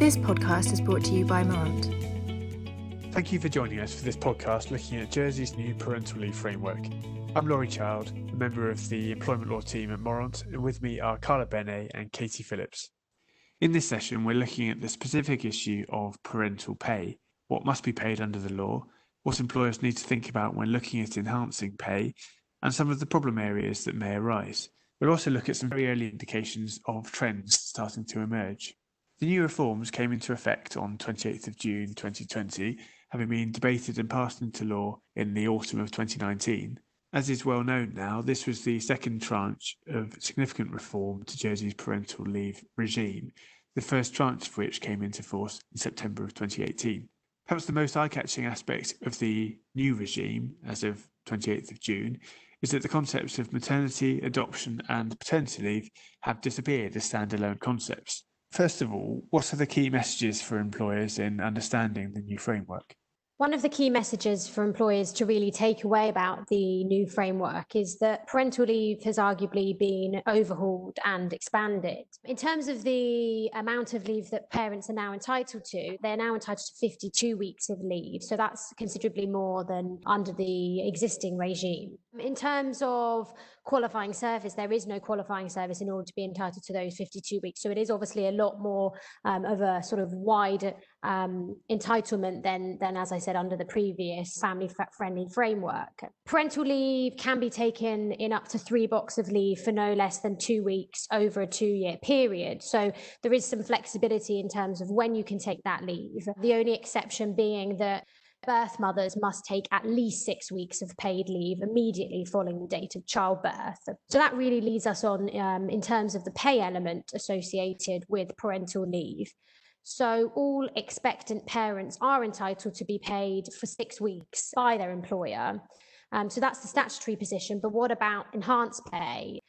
This podcast is brought to you by Mourant. Thank you for joining us for this podcast looking at Jersey's new parental leave framework. I'm Laurie Child, a member of the employment law team at Mourant, and with me are Carla Benest and Katie Phillips. In this session, we're looking at the specific issue of parental pay, what must be paid under the law, what employers need to think about when looking at enhancing pay, and some of the problem areas that may arise. We'll also look at some very early indications of trends starting to emerge. The new reforms came into effect on 28th of June 2020, having been debated and passed into law in the autumn of 2019. As is well known now, this was the second tranche of significant reform to Jersey's parental leave regime, the first tranche of which came into force in September of 2018. Perhaps the most eye-catching aspect of the new regime, as of 28th of June, is that the concepts of maternity, adoption, and paternity leave have disappeared as standalone concepts. First of all, what are the key messages for employers in understanding the new framework? One of the key messages for employers to really take away about the new framework is that parental leave has arguably been overhauled and expanded. In terms of the amount of leave that parents are now entitled to, they're now entitled to 52 weeks of leave. So that's considerably more than under the existing regime. In terms of qualifying service, there is no qualifying service in order to be entitled to those 52 weeks. So it is obviously a lot more um, of a sort of wide um, entitlement than, than, as I said, under the previous family friendly framework. Parental leave can be taken in up to three blocks of leave for no less than two weeks over a two year period. So there is some flexibility in terms of when you can take that leave. The only exception being that birth mothers must take at least six weeks of paid leave immediately following the date of childbirth. So that really leads us on um, in terms of the pay element associated with parental leave. So all expectant parents are entitled to be paid for six weeks by their employer. Um, so that's the statutory position. But what about enhanced pay?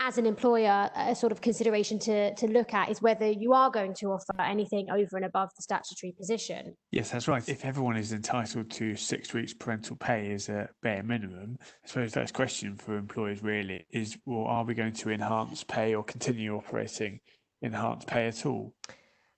As an employer, a sort of consideration to, to look at is whether you are going to offer anything over and above the statutory position. Yes, that's right. If everyone is entitled to six weeks parental pay as a bare minimum, I suppose that's question for employers really is, well, are we going to enhance pay or continue operating enhanced pay at all?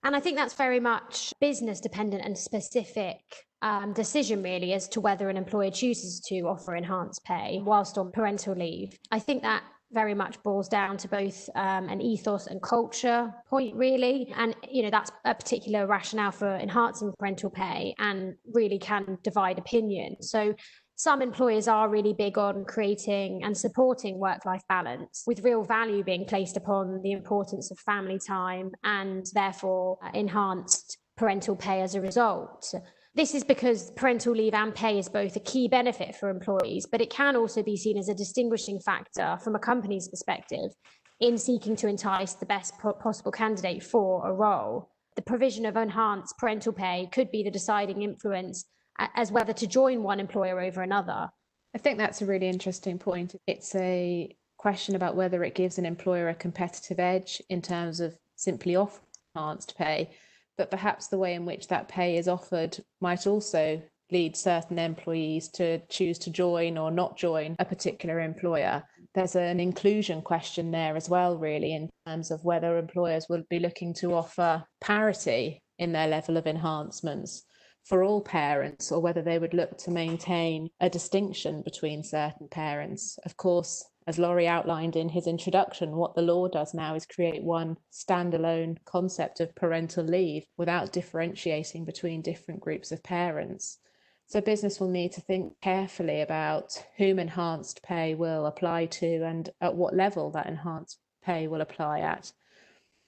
And I think that's very much business dependent and specific um, decision, really, as to whether an employer chooses to offer enhanced pay whilst on parental leave. I think that very much boils down to both um, an ethos and culture point, really. And, you know, that's a particular rationale for enhancing parental pay and really can divide opinion. So, some employers are really big on creating and supporting work life balance with real value being placed upon the importance of family time and therefore enhanced parental pay as a result. This is because parental leave and pay is both a key benefit for employees, but it can also be seen as a distinguishing factor from a company's perspective in seeking to entice the best possible candidate for a role. The provision of enhanced parental pay could be the deciding influence as whether to join one employer over another. I think that's a really interesting point. It's a question about whether it gives an employer a competitive edge in terms of simply offering enhanced pay but perhaps the way in which that pay is offered might also lead certain employees to choose to join or not join a particular employer. There's an inclusion question there as well, really, in terms of whether employers will be looking to offer parity in their level of enhancements for all parents or whether they would look to maintain a distinction between certain parents. Of course, as Laurie outlined in his introduction, what the law does now is create one standalone concept of parental leave without differentiating between different groups of parents. So, business will need to think carefully about whom enhanced pay will apply to and at what level that enhanced pay will apply at.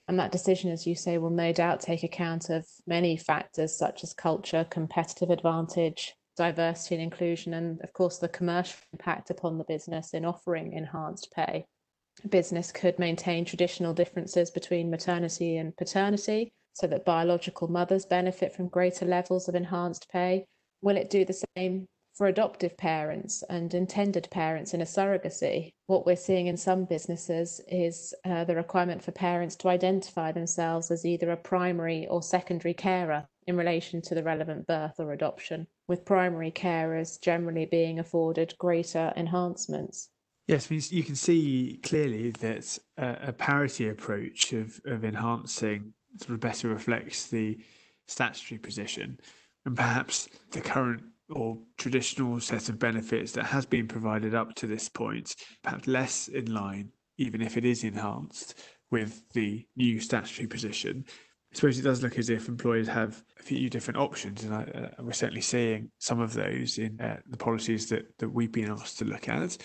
And that decision, as you say, will no doubt take account of many factors such as culture, competitive advantage, diversity and inclusion, and of course, the commercial impact upon the business in offering enhanced pay. A business could maintain traditional differences between maternity and paternity so that biological mothers benefit from greater levels of enhanced pay. Will it do the same for adoptive parents and intended parents in a surrogacy? What we're seeing in some businesses is uh, the requirement for parents to identify themselves as either a primary or secondary carer in relation to the relevant birth or adoption, with primary carers generally being afforded greater enhancements. Yes, you can see clearly that a, a parity approach of, of enhancing sort of better reflects the statutory position and perhaps the current or traditional set of benefits that has been provided up to this point, perhaps less in line, even if it is enhanced with the new statutory position. I suppose it does look as if employers have a few different options, and I, uh, we're certainly seeing some of those in uh, the policies that, that we've been asked to look at.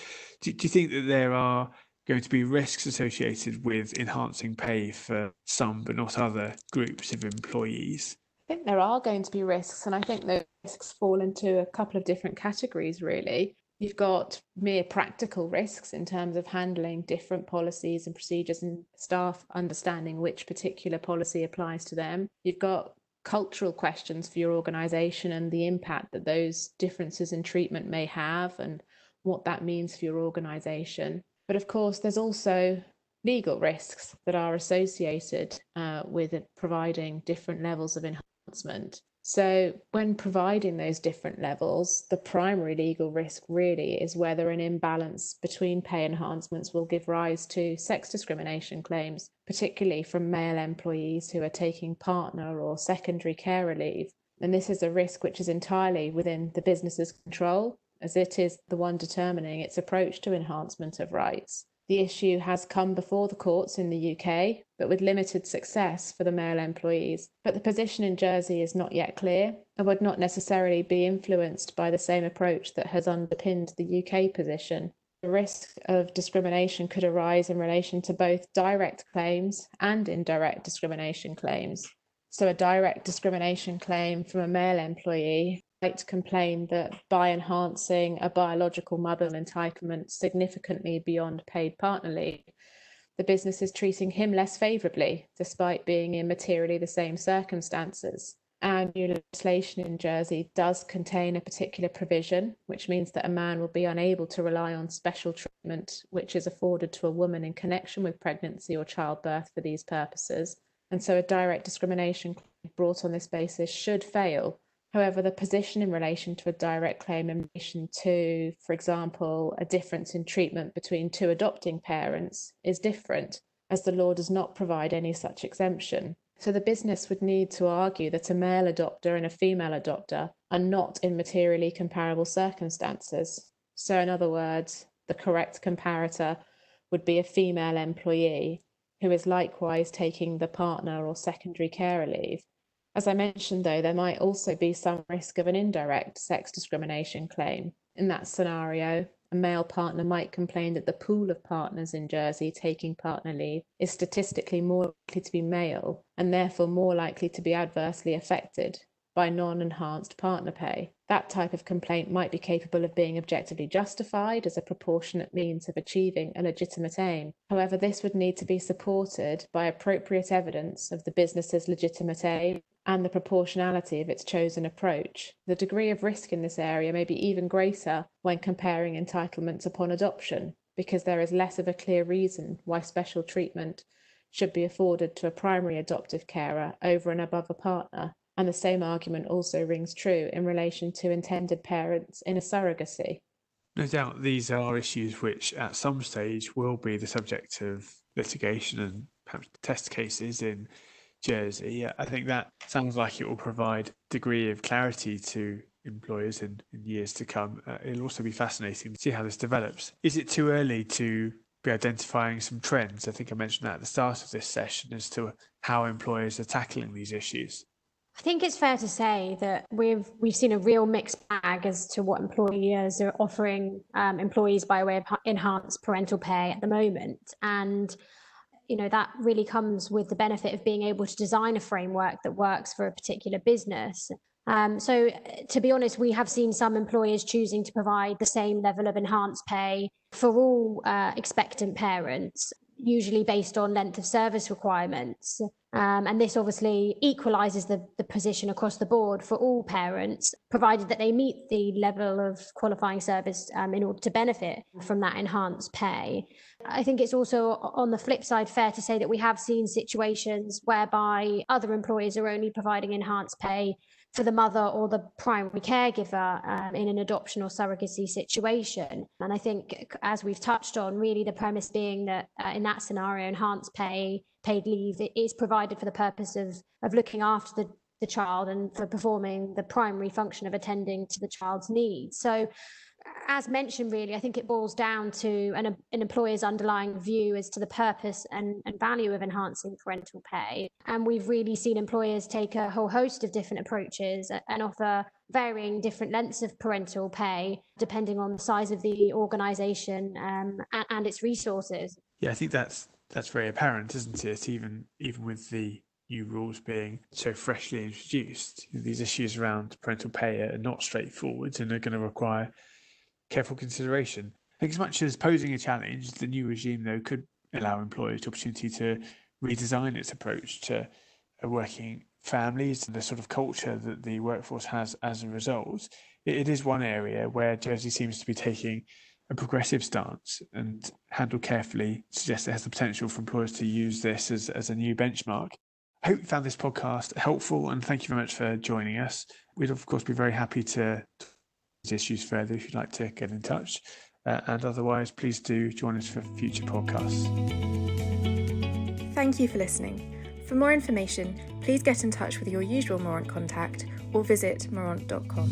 Do, do you think that there are going to be risks associated with enhancing pay for some but not other groups of employees? Think there are going to be risks, and I think those risks fall into a couple of different categories, really. You've got mere practical risks in terms of handling different policies and procedures and staff understanding which particular policy applies to them. You've got cultural questions for your organization and the impact that those differences in treatment may have and what that means for your organization. But of course, there's also legal risks that are associated uh, with providing different levels of enhancement. So, when providing those different levels, the primary legal risk really is whether an imbalance between pay enhancements will give rise to sex discrimination claims, particularly from male employees who are taking partner or secondary carer leave. And this is a risk which is entirely within the business's control, as it is the one determining its approach to enhancement of rights. The issue has come before the courts in the UK, but with limited success for the male employees. But the position in Jersey is not yet clear and would not necessarily be influenced by the same approach that has underpinned the UK position. The risk of discrimination could arise in relation to both direct claims and indirect discrimination claims. So, a direct discrimination claim from a male employee to complain that by enhancing a biological mother entitlement significantly beyond paid partner leave, the business is treating him less favourably, despite being in materially the same circumstances. And new legislation in Jersey does contain a particular provision, which means that a man will be unable to rely on special treatment which is afforded to a woman in connection with pregnancy or childbirth for these purposes. And so a direct discrimination brought on this basis should fail However, the position in relation to a direct claim in relation to, for example, a difference in treatment between two adopting parents is different, as the law does not provide any such exemption. So the business would need to argue that a male adopter and a female adopter are not in materially comparable circumstances. So, in other words, the correct comparator would be a female employee who is likewise taking the partner or secondary carer leave as I mentioned, though, there might also be some risk of an indirect sex discrimination claim. In that scenario, a male partner might complain that the pool of partners in Jersey taking partner leave is statistically more likely to be male and therefore more likely to be adversely affected by non enhanced partner pay. That type of complaint might be capable of being objectively justified as a proportionate means of achieving a legitimate aim. However, this would need to be supported by appropriate evidence of the business's legitimate aim and the proportionality of its chosen approach. The degree of risk in this area may be even greater when comparing entitlements upon adoption, because there is less of a clear reason why special treatment should be afforded to a primary adoptive carer over and above a partner and the same argument also rings true in relation to intended parents in a surrogacy. No doubt these are issues which at some stage will be the subject of litigation and perhaps test cases in Jersey. I think that sounds like it will provide degree of clarity to employers in, in years to come. Uh, it'll also be fascinating to see how this develops. Is it too early to be identifying some trends? I think I mentioned that at the start of this session as to how employers are tackling these issues. I think it's fair to say that we've we've seen a real mixed bag as to what employers are offering um, employees by way of enhanced parental pay at the moment, and you know that really comes with the benefit of being able to design a framework that works for a particular business. Um, so, to be honest, we have seen some employers choosing to provide the same level of enhanced pay for all uh, expectant parents, usually based on length of service requirements. Um, and this obviously equalises the, the position across the board for all parents, provided that they meet the level of qualifying service um, in order to benefit from that enhanced pay. I think it's also on the flip side fair to say that we have seen situations whereby other employers are only providing enhanced pay for the mother or the primary caregiver um, in an adoption or surrogacy situation. And I think, as we've touched on, really the premise being that uh, in that scenario, enhanced pay, paid leave is provided for the purpose of, of looking after the, the child and for performing the primary function of attending to the child's needs. So as mentioned, really, I think it boils down to an, an employer's underlying view as to the purpose and, and value of enhancing parental pay. And we've really seen employers take a whole host of different approaches and offer varying different lengths of parental pay depending on the size of the organisation um, and, and its resources. Yeah, I think that's that's very apparent, isn't it? Even even with the new rules being so freshly introduced, these issues around parental pay are not straightforward and are going to require careful consideration. I think as much as posing a challenge, the new regime, though, could allow employers the opportunity to redesign its approach to working families and the sort of culture that the workforce has as a result. it is one area where Jersey seems to be taking a progressive stance and handled carefully suggests it has the potential for employers to use this as, as a new benchmark. I hope you found this podcast helpful and thank you very much for joining us. We'd, of course, be very happy to issues further if you'd like to get in touch. Uh, and otherwise, please do join us for future podcasts. Thank you for listening. For more information, please get in touch with your usual Mourant contact or visit mourant.com.